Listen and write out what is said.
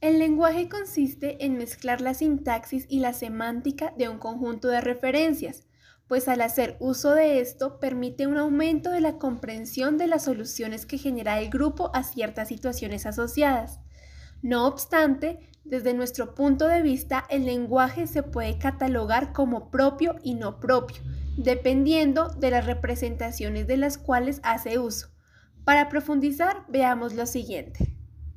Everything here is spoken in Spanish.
El lenguaje consiste en mezclar la sintaxis y la semántica de un conjunto de referencias, pues al hacer uso de esto permite un aumento de la comprensión de las soluciones que genera el grupo a ciertas situaciones asociadas. No obstante, desde nuestro punto de vista, el lenguaje se puede catalogar como propio y no propio, dependiendo de las representaciones de las cuales hace uso. Para profundizar, veamos lo siguiente.